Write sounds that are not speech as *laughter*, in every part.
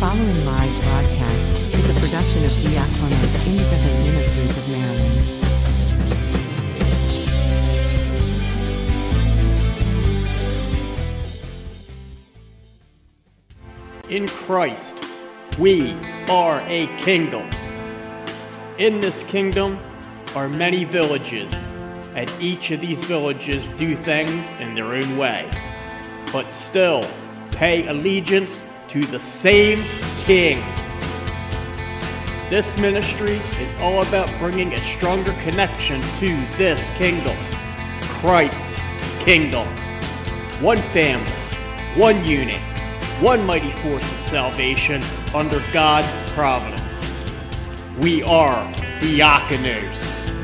following live broadcast is a production of Diakonos Independent Ministries of Maryland. In Christ, we are a kingdom. In this kingdom are many villages, and each of these villages do things in their own way, but still pay allegiance to the same king. This ministry is all about bringing a stronger connection to this kingdom, Christ's kingdom. One family, one unit, one mighty force of salvation under God's providence. We are Diakonos.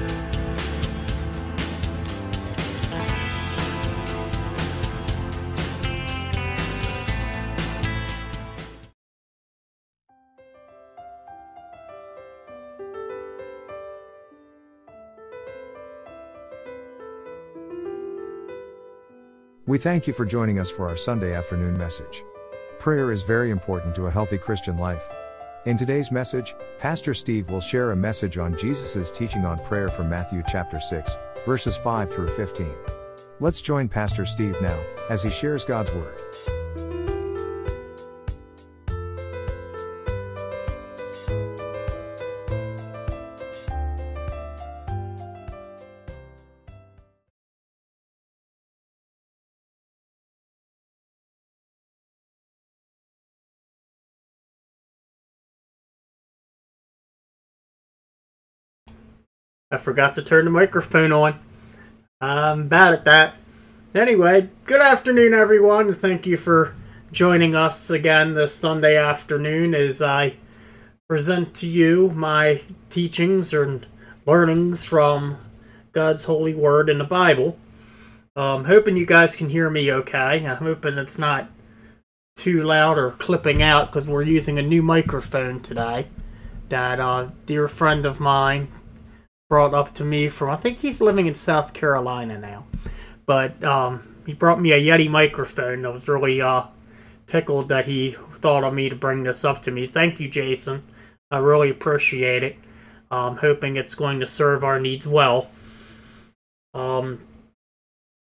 We thank you for joining us for our Sunday afternoon message. Prayer is very important to a healthy Christian life. In today's message, Pastor Steve will share a message on Jesus' teaching on prayer from Matthew chapter 6, verses 5 through 15. Let's join Pastor Steve now, as he shares God's Word. I forgot to turn the microphone on. I'm bad at that. Anyway, good afternoon, everyone. Thank you for joining us again this Sunday afternoon as I present to you my teachings and learnings from God's holy word in the Bible. I'm hoping you guys can hear me okay. I'm hoping it's not too loud or clipping out because we're using a new microphone today that a dear friend of mine brought up to me from I think he's living in South Carolina now. But um, he brought me a Yeti microphone. I was really uh, tickled that he thought of me to bring this up to me. Thank you, Jason. I really appreciate it. I'm hoping it's going to serve our needs well. Um,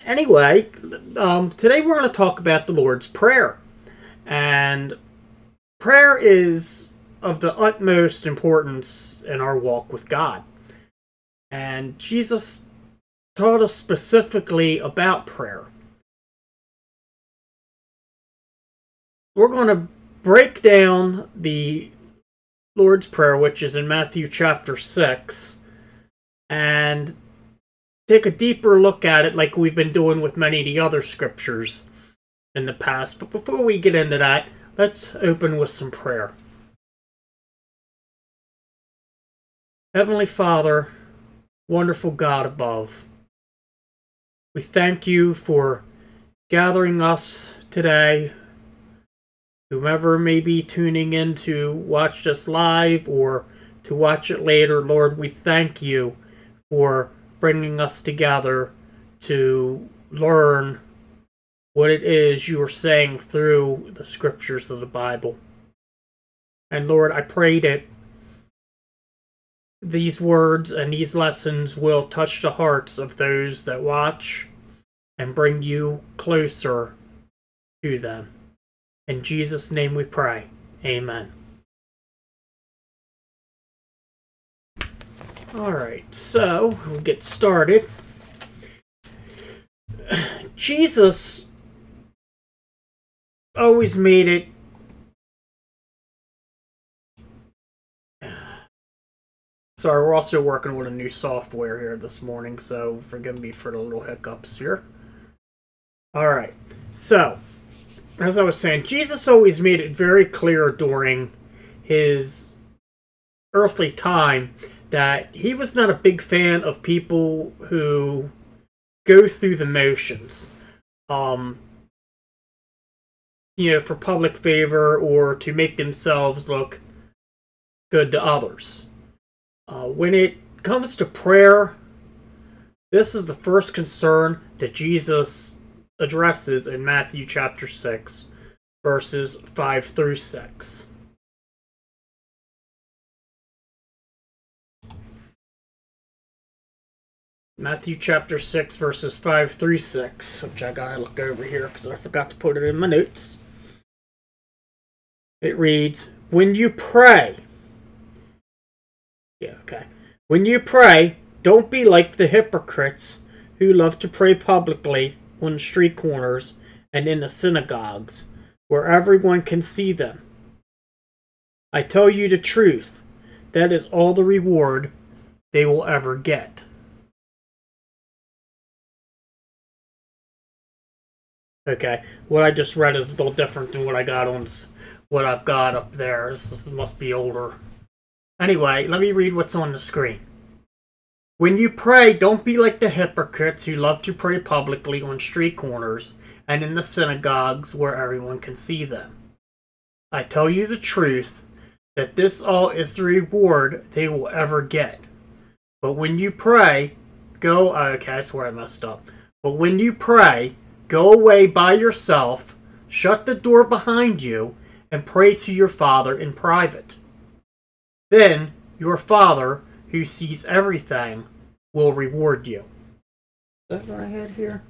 anyway, um, today we're going to talk about the Lord's Prayer. And prayer is of the utmost importance in our walk with God. And Jesus taught us specifically about prayer. We're going to break down the Lord's Prayer, which is in Matthew chapter 6, and take a deeper look at it like we've been doing with many of the other scriptures in the past. But before we get into that, let's open with some prayer. Heavenly Father, wonderful God above. We thank you for gathering us today. Whomever may be tuning in to watch this live or to watch it later, Lord, we thank you for bringing us together to learn what it is you are saying through the scriptures of the Bible. And Lord, I pray that these words and these lessons will touch the hearts of those that watch and bring you closer to them. In Jesus' name we pray. Amen. Alright, so we'll get started. *sighs* Jesus always made it Sorry, we're also working with a new software here this morning, so forgive me for the little hiccups here. Alright, so, as I was saying, Jesus always made it very clear during his earthly time that he was not a big fan of people who go through the motions. Um, you know, for public favor or to make themselves look good to others. Uh, when it comes to prayer, this is the first concern that Jesus addresses in Matthew chapter 6, verses 5 through 6. Matthew chapter 6, verses 5 through 6, which I gotta look over here because I forgot to put it in my notes. It reads, When you pray, yeah, okay. When you pray, don't be like the hypocrites who love to pray publicly on street corners and in the synagogues, where everyone can see them. I tell you the truth, that is all the reward they will ever get. Okay, what I just read is a little different than what I got on what I've got up there. This must be older. Anyway, let me read what's on the screen. When you pray, don't be like the hypocrites who love to pray publicly on street corners and in the synagogues where everyone can see them. I tell you the truth, that this all is the reward they will ever get. But when you pray, go. Okay, that's where I messed up. But when you pray, go away by yourself, shut the door behind you, and pray to your Father in private. Then your Father, who sees everything, will reward you. Is that what I had here?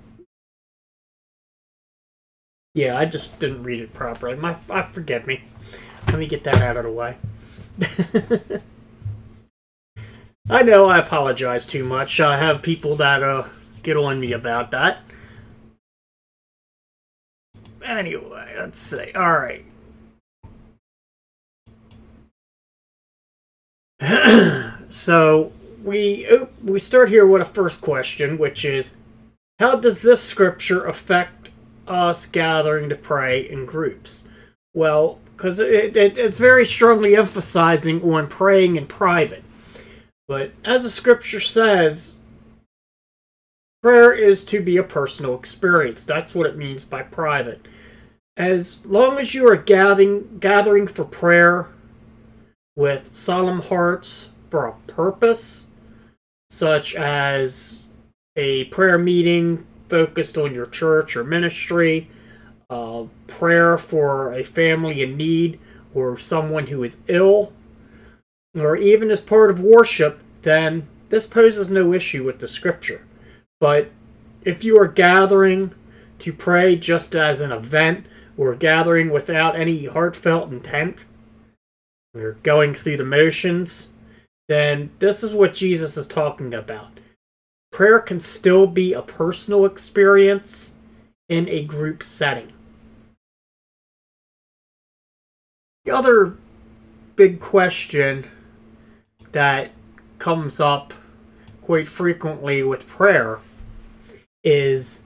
Yeah, I just didn't read it properly. My, I forgive me. Let me get that out of the way. *laughs* I know I apologize too much. I have people that uh, get on me about that. Anyway, let's see. All right. *clears throat* so we we start here with a first question, which is, how does this scripture affect us gathering to pray in groups? Well, because it, it, it's very strongly emphasizing on praying in private. But as the scripture says, prayer is to be a personal experience. That's what it means by private. As long as you are gathering gathering for prayer with solemn hearts for a purpose, such as a prayer meeting focused on your church or ministry, prayer for a family in need or someone who is ill, or even as part of worship, then this poses no issue with the scripture. But if you are gathering to pray just as an event or gathering without any heartfelt intent, or going through the motions, then this is what Jesus is talking about. Prayer can still be a personal experience in a group setting. The other big question that comes up quite frequently with prayer is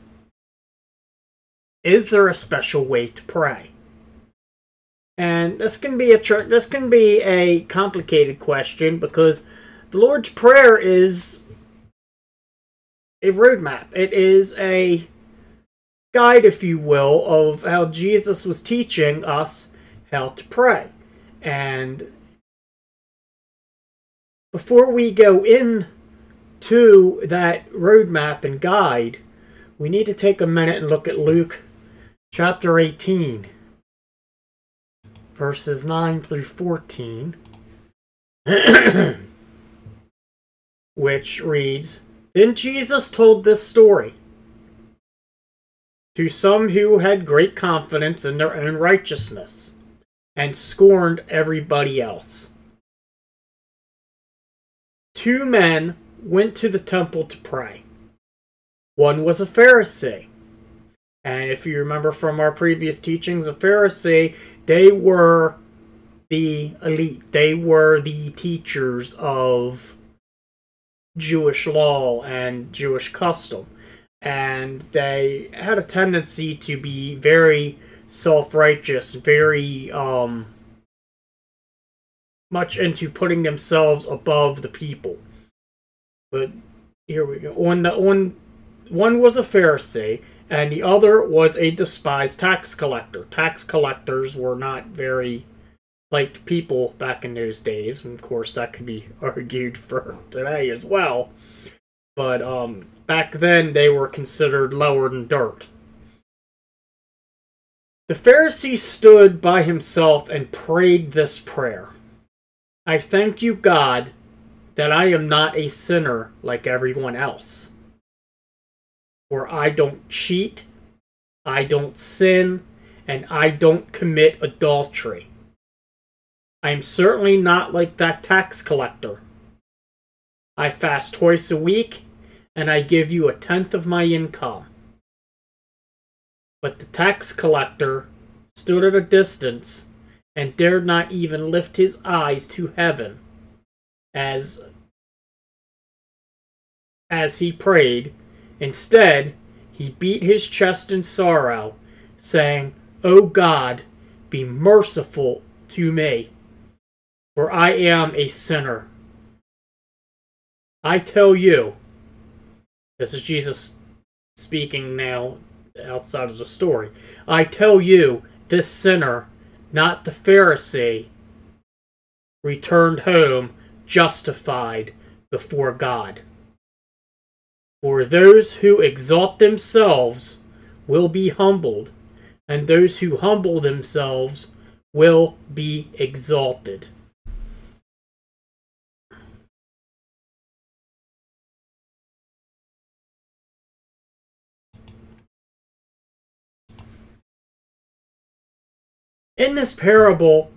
is there a special way to pray? And this can be a this can be a complicated question because the Lord's prayer is a roadmap. It is a guide, if you will, of how Jesus was teaching us how to pray. And before we go in to that roadmap and guide, we need to take a minute and look at Luke chapter 18, verses 9 through 14, *clears throat* which reads Then Jesus told this story to some who had great confidence in their own righteousness and scorned everybody else. Two men went to the temple to pray. One was a Pharisee. And if you remember from our previous teachings, a Pharisee, they were the elite. They were the teachers of Jewish law and Jewish custom. And they had a tendency to be very self-righteous, very um much into putting themselves above the people. But here we go. One one one was a Pharisee and the other was a despised tax collector. Tax collectors were not very liked people back in those days, and of course that could be *laughs* argued for today as well. But um back then they were considered lower than dirt. The Pharisee stood by himself and prayed this prayer I thank you, God, that I am not a sinner like everyone else. For I don't cheat, I don't sin, and I don't commit adultery. I am certainly not like that tax collector. I fast twice a week, and I give you a tenth of my income. But the tax collector stood at a distance and dared not even lift his eyes to heaven as as he prayed instead he beat his chest in sorrow saying o god be merciful to me for i am a sinner i tell you this is jesus speaking now outside of the story. I tell you, this sinner, not the Pharisee, returned home justified before God. For those who exalt themselves will be humbled, and those who humble themselves will be exalted. In this parable,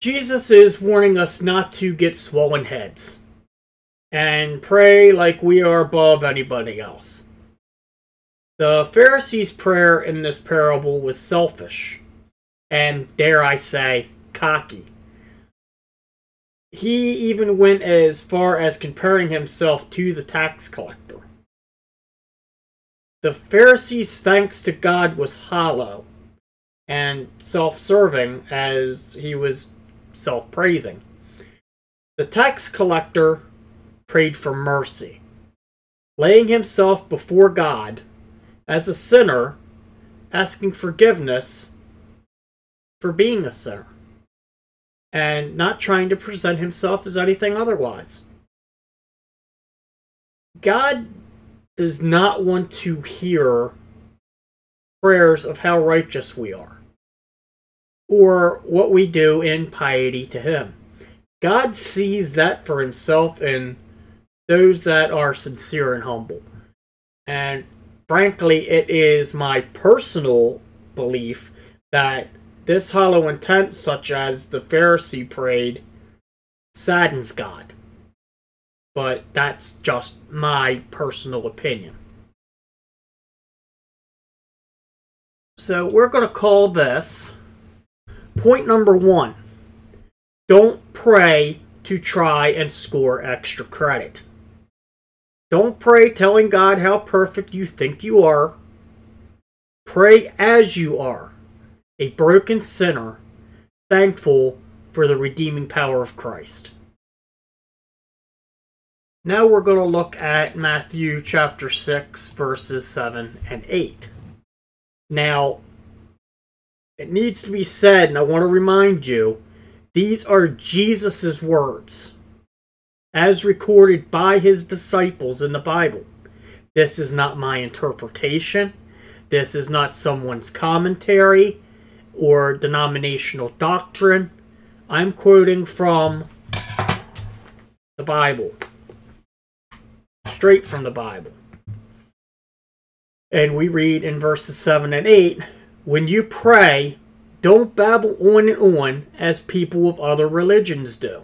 Jesus is warning us not to get swollen heads and pray like we are above anybody else. The Pharisees' prayer in this parable was selfish and, dare I say, cocky. He even went as far as comparing himself to the tax collector. The Pharisees' thanks to God was hollow and self serving as he was self praising. The tax collector prayed for mercy, laying himself before God as a sinner, asking forgiveness for being a sinner, and not trying to present himself as anything otherwise. God does not want to hear prayers of how righteous we are or what we do in piety to Him. God sees that for Himself in those that are sincere and humble. And frankly, it is my personal belief that this hollow intent, such as the Pharisee prayed, saddens God. But that's just my personal opinion. So we're going to call this Point number one don't pray to try and score extra credit. Don't pray telling God how perfect you think you are. Pray as you are, a broken sinner, thankful for the redeeming power of Christ. Now we're going to look at Matthew chapter 6, verses 7 and 8. Now, it needs to be said, and I want to remind you, these are Jesus' words, as recorded by his disciples in the Bible. This is not my interpretation. This is not someone's commentary or denominational doctrine. I'm quoting from the Bible, straight from the Bible. And we read in verses 7 and 8 when you pray, don't babble on and on as people of other religions do.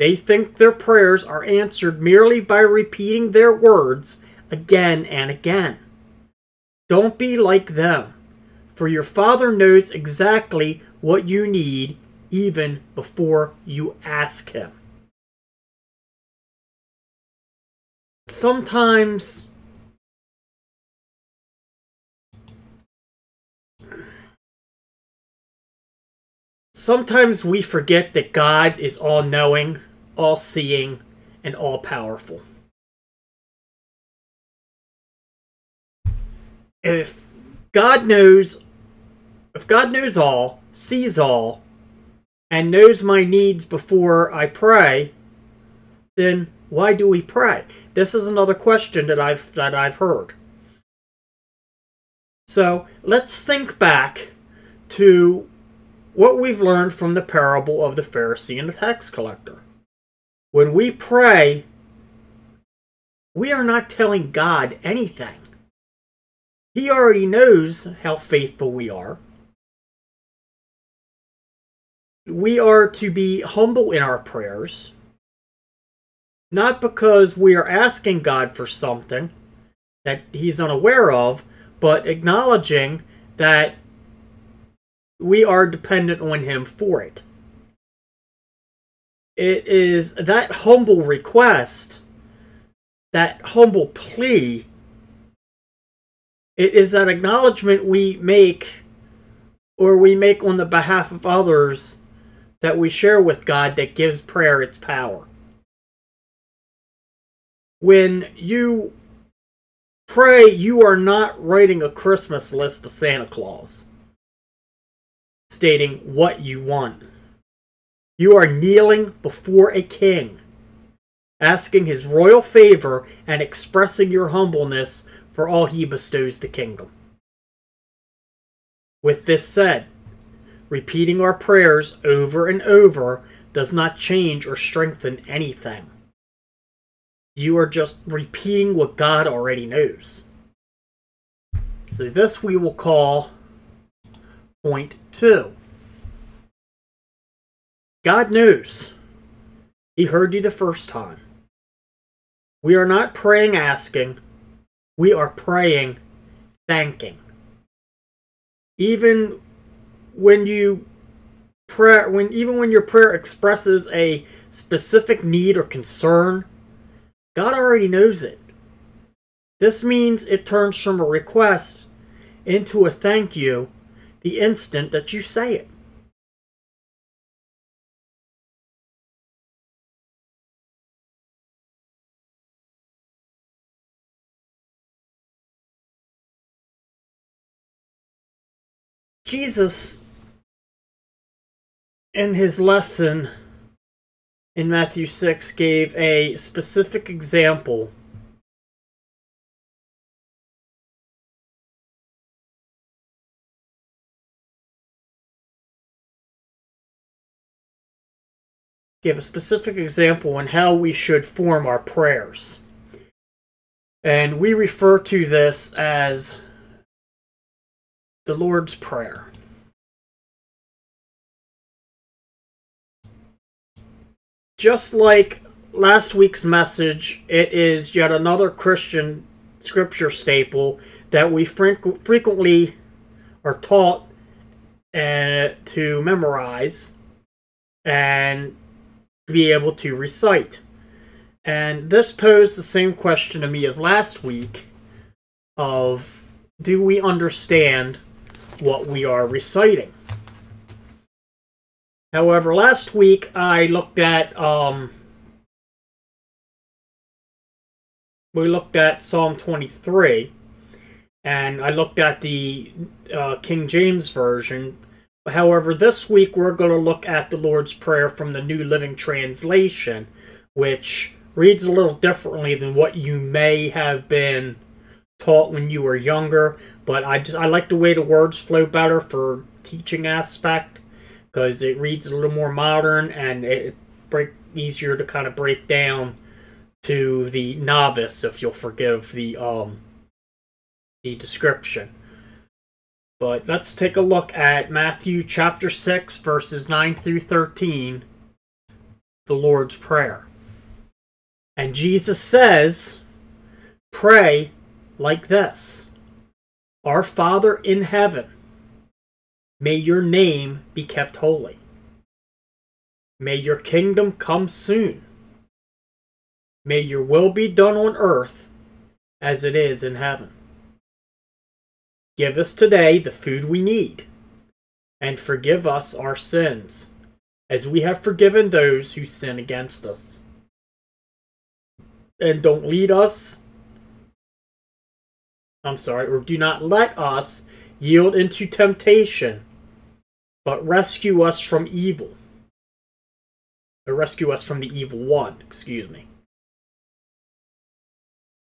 They think their prayers are answered merely by repeating their words again and again. Don't be like them, for your Father knows exactly what you need even before you ask Him. Sometimes Sometimes we forget that God is all knowing, all seeing, and all powerful. If God knows, if God knows all, sees all, and knows my needs before I pray, then why do we pray? This is another question that I've that I've heard. So let's think back to what we've learned from the parable of the Pharisee and the tax collector. When we pray, we are not telling God anything. He already knows how faithful we are. We are to be humble in our prayers, not because we are asking God for something that He's unaware of, but acknowledging that we are dependent on Him for it. It is that humble request, that humble plea, it is that acknowledgement we make or we make on the behalf of others that we share with God that gives prayer its power. When you pray, you are not writing a Christmas list to Santa Claus stating what you want. You are kneeling before a king, asking his royal favor and expressing your humbleness for all he bestows the kingdom. With this said, repeating our prayers over and over does not change or strengthen anything. You are just repeating what God already knows. So, this we will call point two. God knows. He heard you the first time. We are not praying asking, we are praying thanking. Even when you pray when even when your prayer expresses a specific need or concern, God already knows it. This means it turns from a request into a thank you the instant that you say it. Jesus, in his lesson in Matthew 6, gave a specific example give a specific example on how we should form our prayers. And we refer to this as the Lord's Prayer. Just like last week's message, it is yet another Christian scripture staple that we frequently are taught uh, to memorize and be able to recite. And this posed the same question to me as last week of do we understand what we are reciting. However, last week I looked at um we looked at Psalm 23 and I looked at the uh, King James version. However, this week we're going to look at the Lord's Prayer from the New Living Translation, which reads a little differently than what you may have been taught when you were younger but I just I like the way the words flow better for teaching aspect because it reads a little more modern and it break easier to kind of break down to the novice if you'll forgive the um the description. But let's take a look at Matthew chapter 6 verses 9 through 13 the Lord's prayer. And Jesus says, "Pray like this." Our Father in heaven, may your name be kept holy. May your kingdom come soon. May your will be done on earth as it is in heaven. Give us today the food we need, and forgive us our sins, as we have forgiven those who sin against us. And don't lead us I'm sorry, or do not let us yield into temptation, but rescue us from evil. Or rescue us from the evil one, excuse me.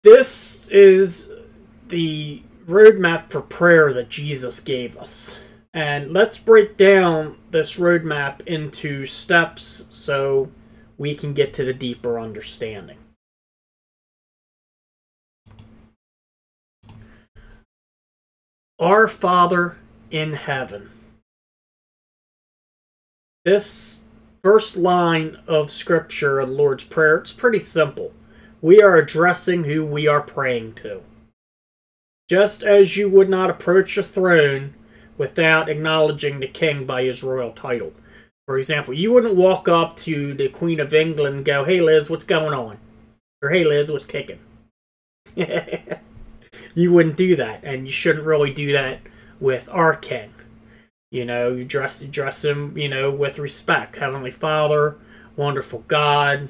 This is the roadmap for prayer that Jesus gave us. And let's break down this roadmap into steps so we can get to the deeper understanding. Our Father in heaven. This first line of scripture the Lord's Prayer, it's pretty simple. We are addressing who we are praying to. Just as you would not approach a throne without acknowledging the king by his royal title. For example, you wouldn't walk up to the Queen of England and go, Hey Liz, what's going on? Or Hey Liz, what's kicking? *laughs* you wouldn't do that, and you shouldn't really do that with our king. You know, you dress dress him, you know, with respect. Heavenly Father, wonderful God,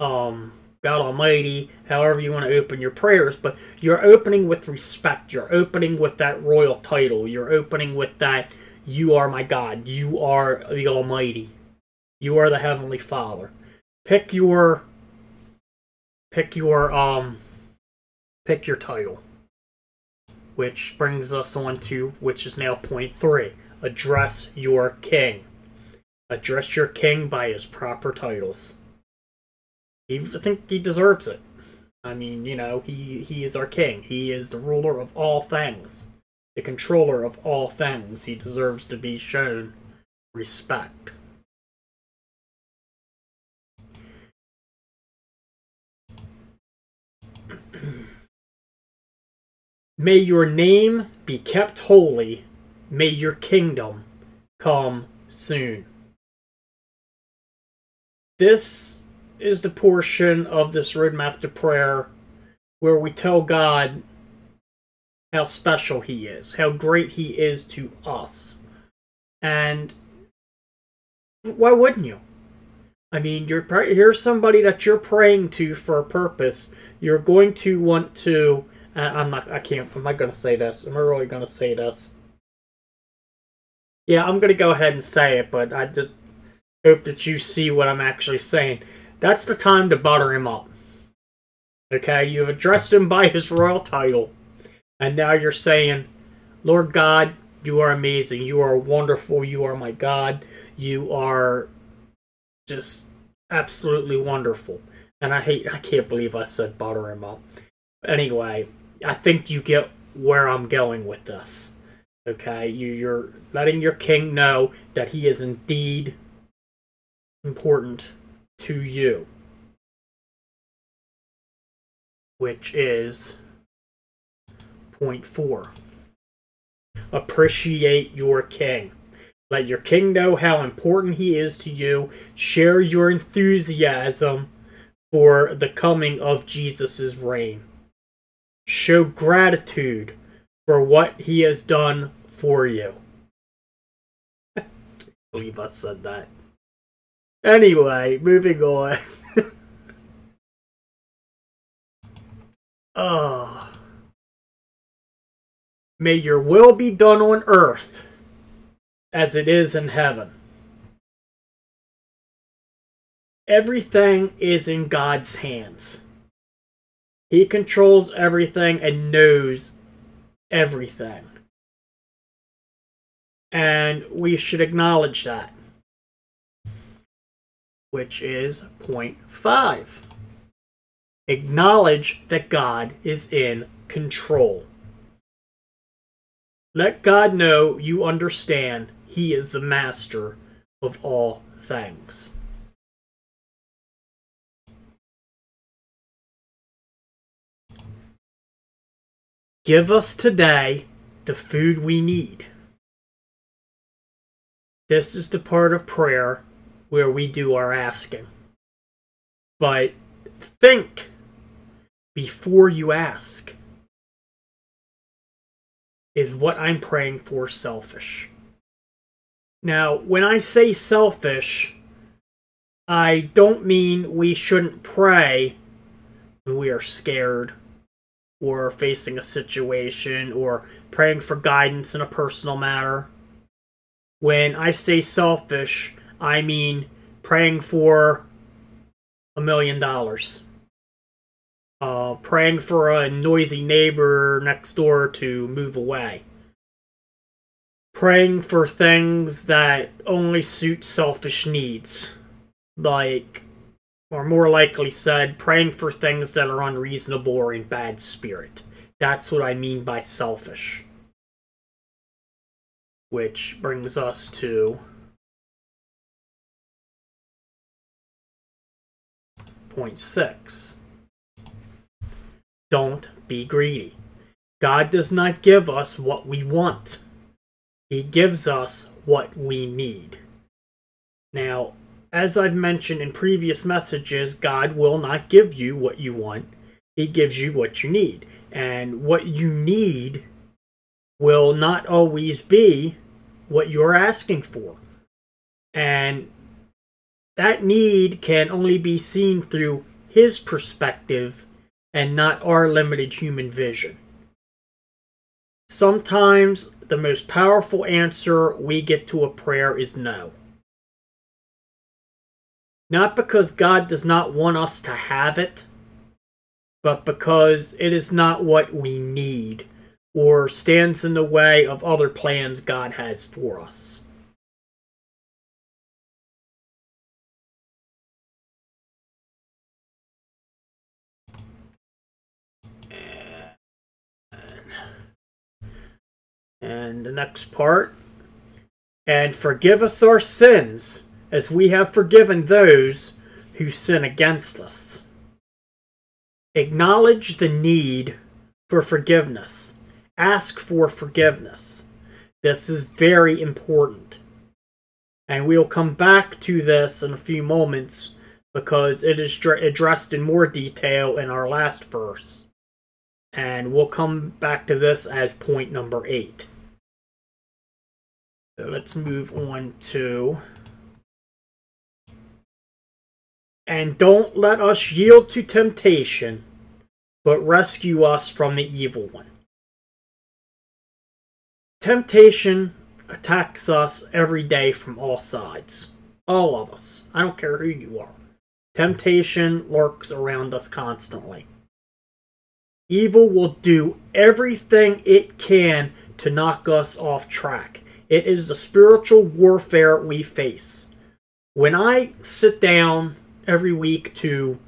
um, God Almighty, however you want to open your prayers, but you're opening with respect. You're opening with that royal title. You're opening with that you are my God. You are the Almighty. You are the Heavenly Father. Pick your pick your um pick your title. Which brings us on to which is now point three. Address your king. Address your king by his proper titles. I think he deserves it. I mean, you know, he, he is our king. He is the ruler of all things, the controller of all things. He deserves to be shown respect. May your name be kept holy. May your kingdom come soon. This is the portion of this roadmap to prayer where we tell God how special He is, how great He is to us. And why wouldn't you? I mean, you're here's somebody that you're praying to for a purpose. You're going to want to Uh, I'm not. I can't. Am I gonna say this? Am I really gonna say this? Yeah, I'm gonna go ahead and say it, but I just hope that you see what I'm actually saying. That's the time to butter him up. Okay, you've addressed him by his royal title, and now you're saying, Lord God, you are amazing. You are wonderful. You are my God. You are just absolutely wonderful. And I hate, I can't believe I said butter him up. Anyway, I think you get where I'm going with this. Okay, you, you're letting your king know that he is indeed important to you. Which is point four. Appreciate your king. Let your king know how important he is to you. Share your enthusiasm for the coming of Jesus' reign show gratitude for what he has done for you. *laughs* Believe I said that. Anyway, moving on. oh. *laughs* May your will be done on earth as it is in heaven. Everything is in God's hands. He controls everything and knows everything. And we should acknowledge that. Which is point five. Acknowledge that God is in control. Let God know you understand He is the master of all things. Give us today the food we need. This is the part of prayer where we do our asking. But think before you ask. Is what I'm praying for selfish? Now, when I say selfish, I don't mean we shouldn't pray when we are scared or facing a situation or praying for guidance in a personal matter. When I say selfish, I mean praying for a million dollars. Uh, praying for a noisy neighbor next door to move away. Praying for things that only suit selfish needs. Like or more likely said, praying for things that are unreasonable or in bad spirit. That's what I mean by selfish. which brings us to point six. Don't be greedy. God does not give us what we want. He gives us what we need. Now, as I've mentioned in previous messages, God will not give you what you want. He gives you what you need. And what you need will not always be what you're asking for. And that need can only be seen through His perspective and not our limited human vision. Sometimes the most powerful answer we get to a prayer is no. Not because God does not want us to have it, but because it is not what we need or stands in the way of other plans God has for us. And the next part. And forgive us our sins, as we have forgiven those who sin against us. Acknowledge the need for forgiveness. Ask for forgiveness. This is very important. And we'll come back to this in a few moments because it is addressed in more detail in our last verse. And we'll come back to this as point number eight. So let's move on to. And don't let us yield to temptation, but rescue us from the evil one. Temptation attacks us every day from all sides. All of us. I don't care who you are. Temptation lurks around us constantly. Evil will do everything it can to knock us off track. It is the spiritual warfare we face. When I sit down every week to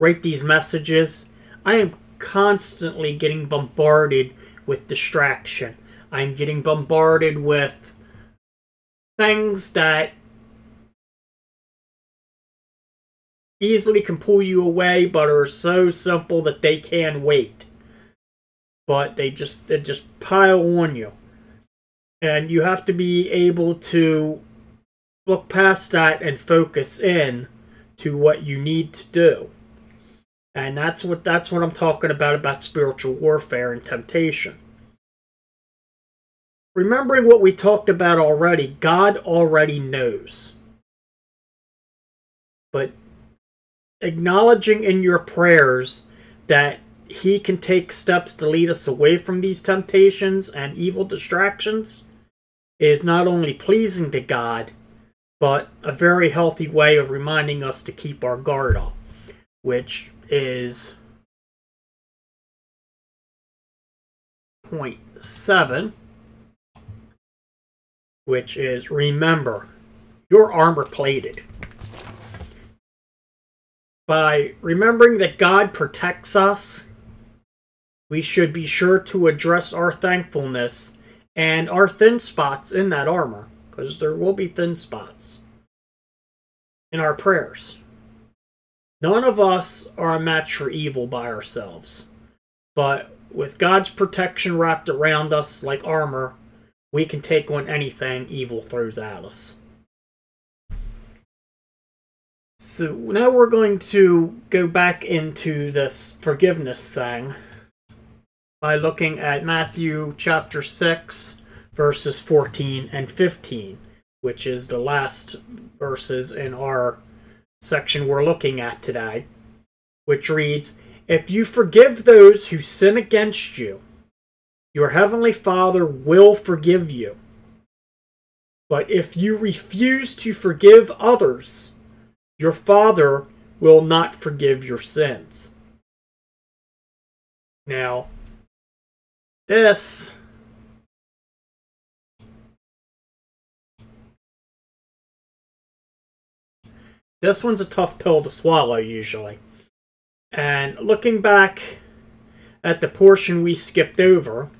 write these messages, I am constantly getting bombarded with distraction. I'm getting bombarded with things that easily can pull you away but are so simple that they can wait. But they just they just pile on you and you have to be able to look past that and focus in to what you need to do. And that's what that's what i'm talking about about spiritual warfare and temptation. Remembering what we talked about already god already knows. But acknowledging in your prayers that he can take steps to lead us away from these temptations and evil distractions is not only pleasing to God, but a very healthy way of reminding us to keep our guard up, which is point seven, which is remember, your armor plated. By remembering that God protects us, we should be sure to address our thankfulness and our thin spots in that armor, because there will be thin spots in our prayers. None of us are a match for evil by ourselves, but with God's protection wrapped around us like armor, we can take on anything evil throws at us. So now we're going to go back into this forgiveness thing by looking at Matthew chapter 6, verses 14 and 15, which is the last verses in our section we're looking at today, which reads If you forgive those who sin against you, your heavenly Father will forgive you. But if you refuse to forgive others, your Father will not forgive your sins. Now, this This one's a tough pill to swallow usually. And looking back at the portion we skipped over,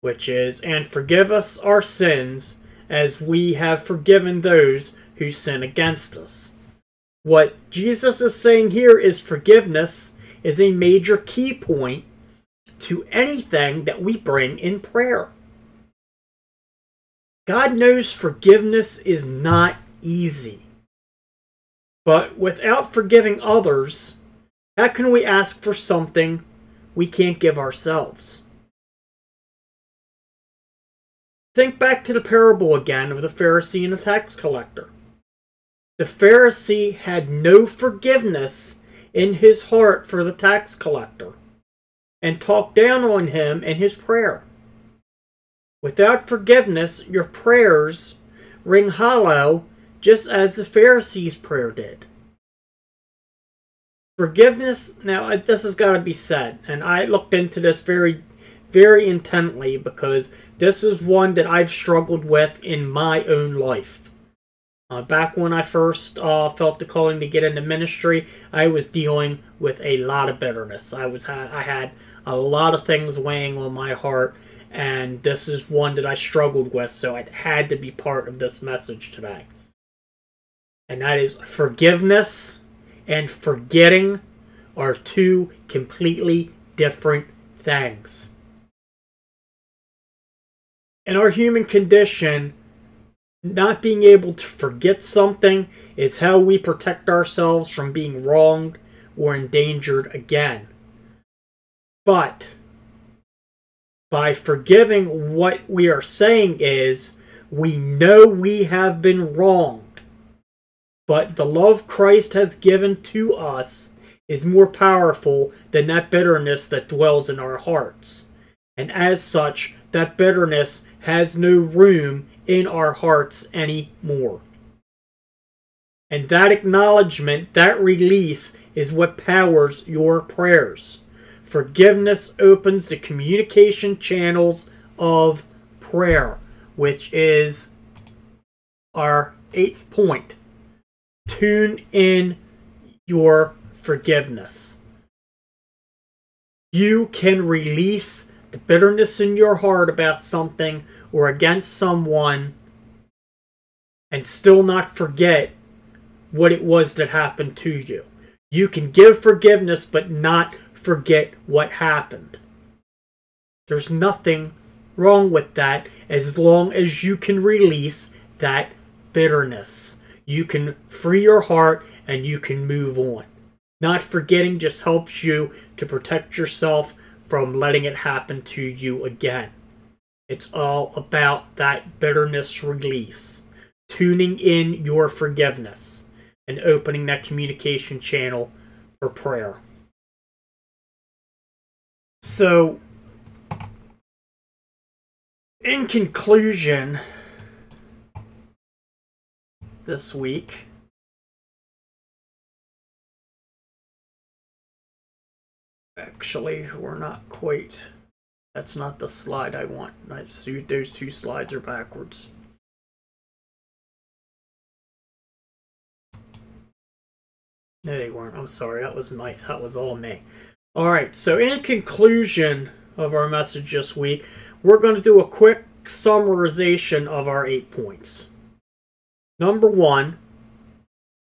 which is, and forgive us our sins as we have forgiven those who sin against us. What Jesus is saying here is forgiveness is a major key point to anything that we bring in prayer. God knows forgiveness is not easy. But without forgiving others, how can we ask for something we can't give ourselves? Think back to the parable again of the Pharisee and the tax collector. The Pharisee had no forgiveness in his heart for the tax collector and talked down on him in his prayer. Without forgiveness, your prayers ring hollow just as the Pharisees' prayer did. Forgiveness, now this has got to be said, and I looked into this very, very intently because this is one that I've struggled with in my own life. Uh, back when I first uh, felt the calling to get into ministry, I was dealing with a lot of bitterness. I was I had a lot of things weighing on my heart, and this is one that I struggled with, so it had to be part of this message today. And that is forgiveness and forgetting are two completely different things in our human condition, not being able to forget something is how we protect ourselves from being wronged or endangered again. But by forgiving what we are saying is we know we have been wronged. But the love Christ has given to us is more powerful than that bitterness that dwells in our hearts. And as such, that bitterness has no room in our hearts anymore. And that acknowledgement, that release, is what powers your prayers. Forgiveness opens the communication channels of prayer, which is our eighth point. Tune in your forgiveness. You can release the bitterness in your heart about something or against someone and still not forget what it was that happened to you. You can give forgiveness but not forget what happened. There's nothing wrong with that as long as you can release that bitterness. You can free your heart and you can move on. Not forgetting just helps you to protect yourself from letting it happen to you again. It's all about that bitterness release, tuning in your forgiveness, and opening that communication channel for prayer. So, in conclusion, this week, Actually, we're not quite. That's not the slide I want. Nice. Those two slides are backwards. No, they weren't. I'm sorry. That was my. That was all me. All right. So, in conclusion of our message this week, we're going to do a quick summarization of our eight points. Number one,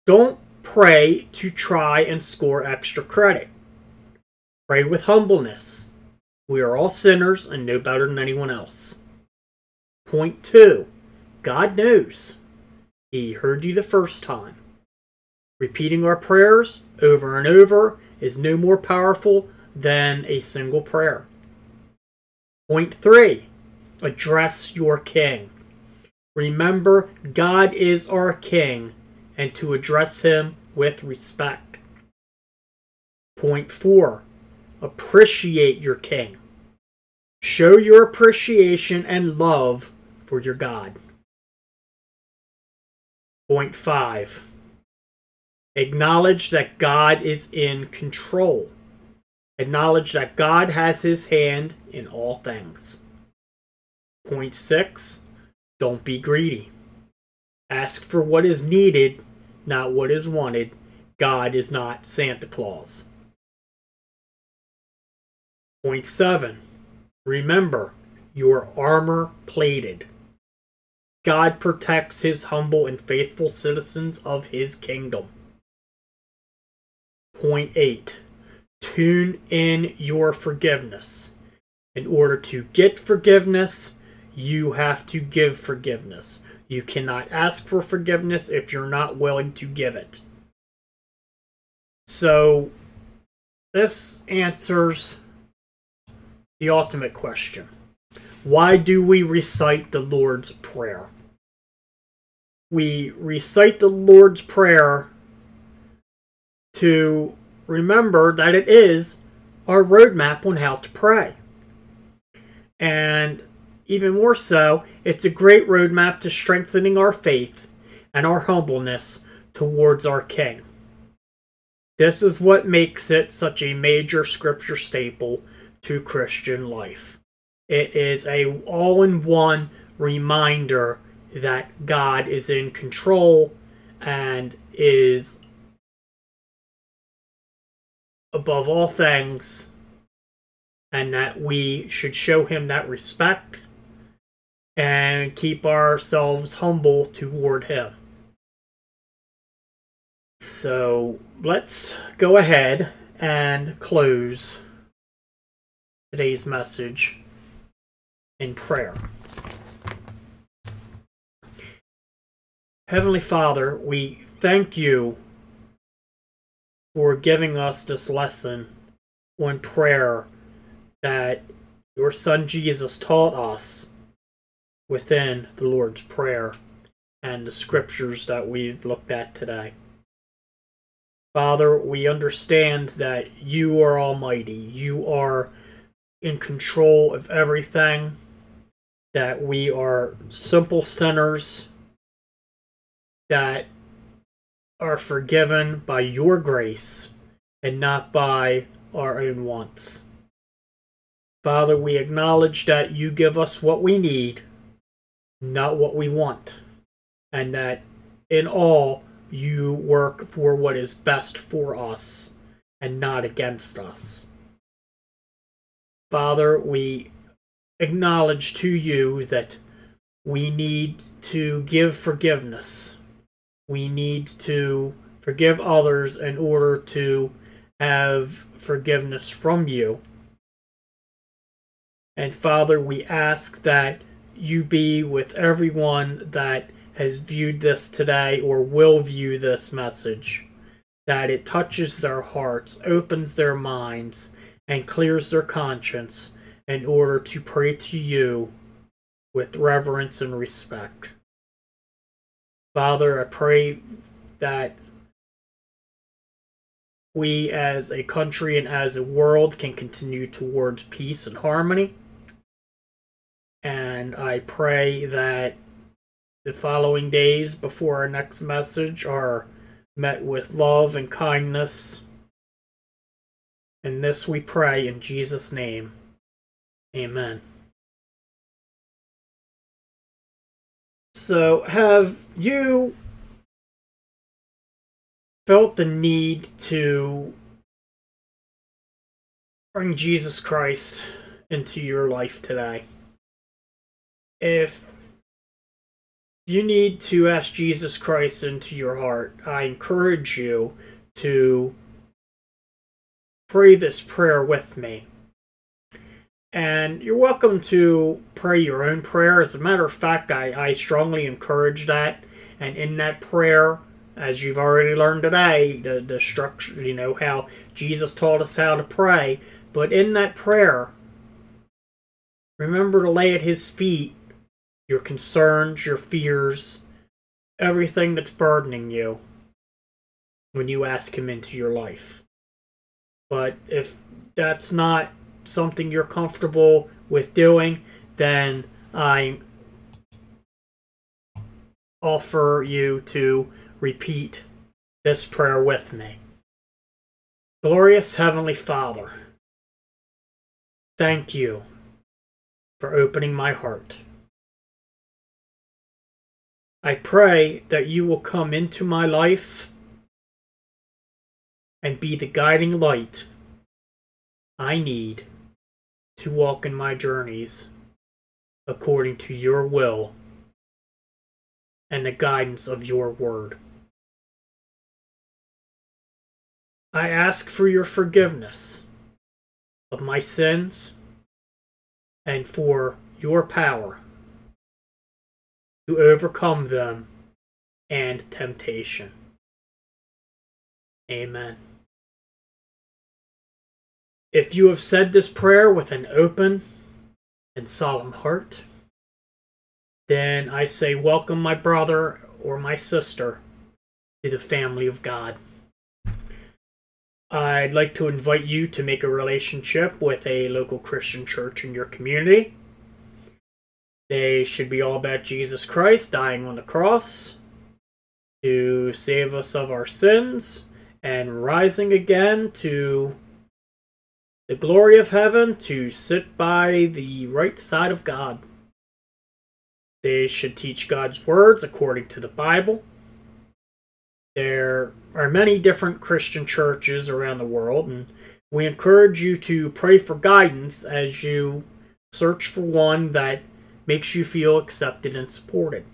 don't pray to try and score extra credit. Pray with humbleness. We are all sinners and no better than anyone else. Point two God knows. He heard you the first time. Repeating our prayers over and over is no more powerful than a single prayer. Point three address your king. Remember, God is our king, and to address him with respect. Point four Appreciate your king. Show your appreciation and love for your God. Point 5. Acknowledge that God is in control. Acknowledge that God has his hand in all things. Point 6. Don't be greedy. Ask for what is needed, not what is wanted. God is not Santa Claus. Point seven. Remember, your armor plated. God protects his humble and faithful citizens of his kingdom. Point 8. Tune in your forgiveness. In order to get forgiveness, you have to give forgiveness. You cannot ask for forgiveness if you're not willing to give it. So, this answers the ultimate question Why do we recite the Lord's Prayer? We recite the Lord's Prayer to remember that it is our roadmap on how to pray. And even more so, it's a great roadmap to strengthening our faith and our humbleness towards our King. This is what makes it such a major scripture staple to Christian life. It is a all-in-one reminder that God is in control and is above all things and that we should show him that respect and keep ourselves humble toward him. So let's go ahead and close today's message in prayer. Heavenly Father, we thank you for giving us this lesson on prayer that your Son Jesus taught us within the Lord's Prayer and the scriptures that we've looked at today. Father, we understand that you are almighty. You are in control of everything, that we are simple sinners that are forgiven by your grace and not by our own wants. Father, we acknowledge that you give us what we need, not what we want, and that in all you work for what is best for us and not against us. Father, we acknowledge to you that we need to give forgiveness. We need to forgive others in order to have forgiveness from you. And Father, we ask that you be with everyone that has viewed this today or will view this message, that it touches their hearts, opens their minds, and clears their conscience in order to pray to you with reverence and respect. Father, I pray that we as a country and as a world can continue towards peace and harmony. And I pray that the following days before our next message are met with love and kindness. And this we pray in Jesus' name. Amen. So, have you felt the need to bring Jesus Christ into your life today? If you need to ask Jesus Christ into your heart, I encourage you to pray this prayer with me. And you're welcome to pray your own prayer. As a matter of fact, I, I strongly encourage that. And in that prayer, as you've already learned today, the, the structure, you know, how Jesus taught us how to pray. But in that prayer, remember to lay at his feet your concerns, your fears, everything that's burdening you when you ask Him into your life. But if that's not something you're comfortable with doing, then I offer you to repeat this prayer with me. Glorious Heavenly Father, thank you for opening my heart. I pray that you will come into my life and be the guiding light I need to walk in my journeys according to your will and the guidance of your word. I ask for your forgiveness of my sins and for your power to overcome them and temptation. Amen. If you have said this prayer with an open and solemn heart, then I say, Welcome, my brother or my sister, to the family of God. I'd like to invite you to make a relationship with a local Christian church in your community. They should be all about Jesus Christ dying on the cross to save us of our sins and rising again to the glory of heaven to sit by the right side of God. They should teach God's words according to the Bible. There are many different Christian churches around the world, and we encourage you to pray for guidance as you search for one that makes you feel accepted and supported.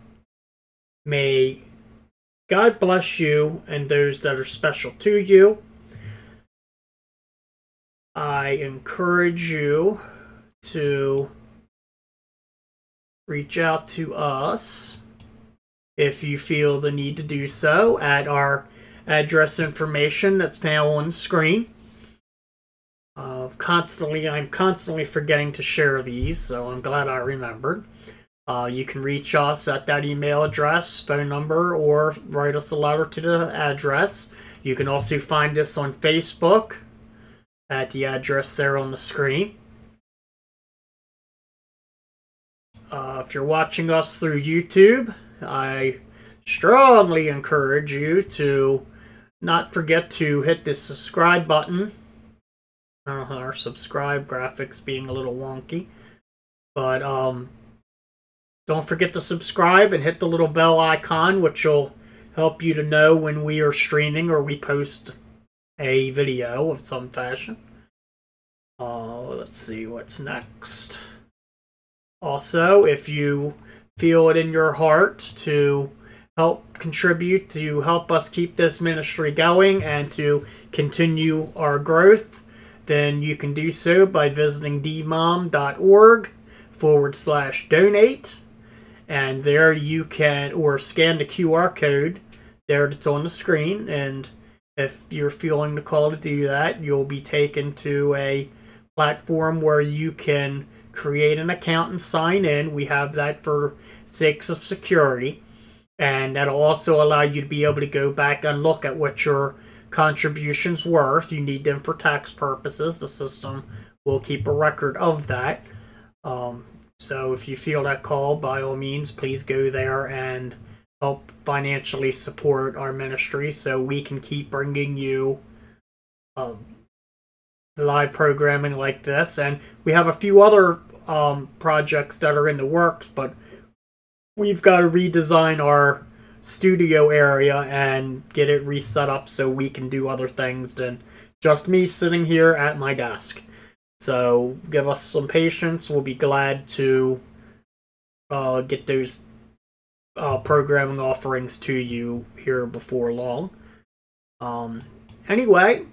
May God bless you and those that are special to you. I encourage you to reach out to us if you feel the need to do so at our address information that's now on the screen. Constantly, I'm constantly forgetting to share these, so I'm glad I remembered. Uh, you can reach us at that email address, phone number, or write us a letter to the address. You can also find us on Facebook at the address there on the screen. Uh, if you're watching us through YouTube, I strongly encourage you to not forget to hit the subscribe button. Uh, our subscribe graphics being a little wonky. But um, don't forget to subscribe and hit the little bell icon, which will help you to know when we are streaming or we post a video of some fashion. Uh, let's see what's next. Also, if you feel it in your heart to help contribute to help us keep this ministry going and to continue our growth, then you can do so by visiting dimom.org forward slash donate. And there you can, or scan the QR code there that's on the screen. And if you're feeling the call to do that, you'll be taken to a platform where you can create an account and sign in. We have that for sakes of security. And that'll also allow you to be able to go back and look at what your contributions were. If you need them for tax purposes, the system will keep a record of that. Um, so if you feel that call, by all means, please go there and help financially support our ministry so we can keep bringing you um, live programming like this. And we have a few other um, projects that are in the works, but we've got to redesign our studio area and get it reset up so we can do other things than just me sitting here at my desk. So give us some patience. We'll be glad to uh, get those uh, programming offerings to you here before long. Um, anyway,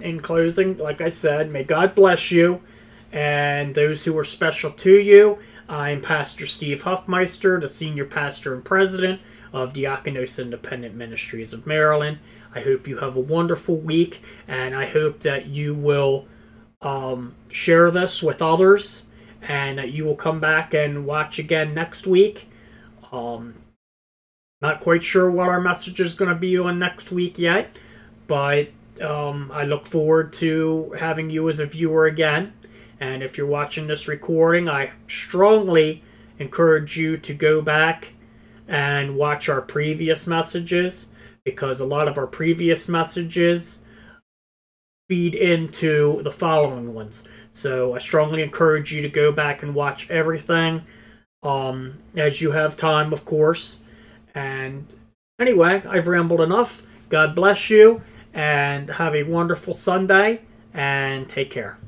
in closing, like I said, may God bless you and those who are special to you. I'm Pastor Steve Hofmeister, the senior pastor and president of Diakonos Independent Ministries of Maryland. I hope you have a wonderful week, and I hope that you will um, share this with others and that you will come back and watch again next week. Um, not quite sure what our message is going to be on next week yet, but um, I look forward to having you as a viewer again. And if you're watching this recording, I strongly encourage you to go back and watch our previous messages because a lot of our previous messages feed into the following ones. So I strongly encourage you to go back and watch everything um, as you have time, of course. And anyway, I've rambled enough. God bless you and have a wonderful Sunday and take care.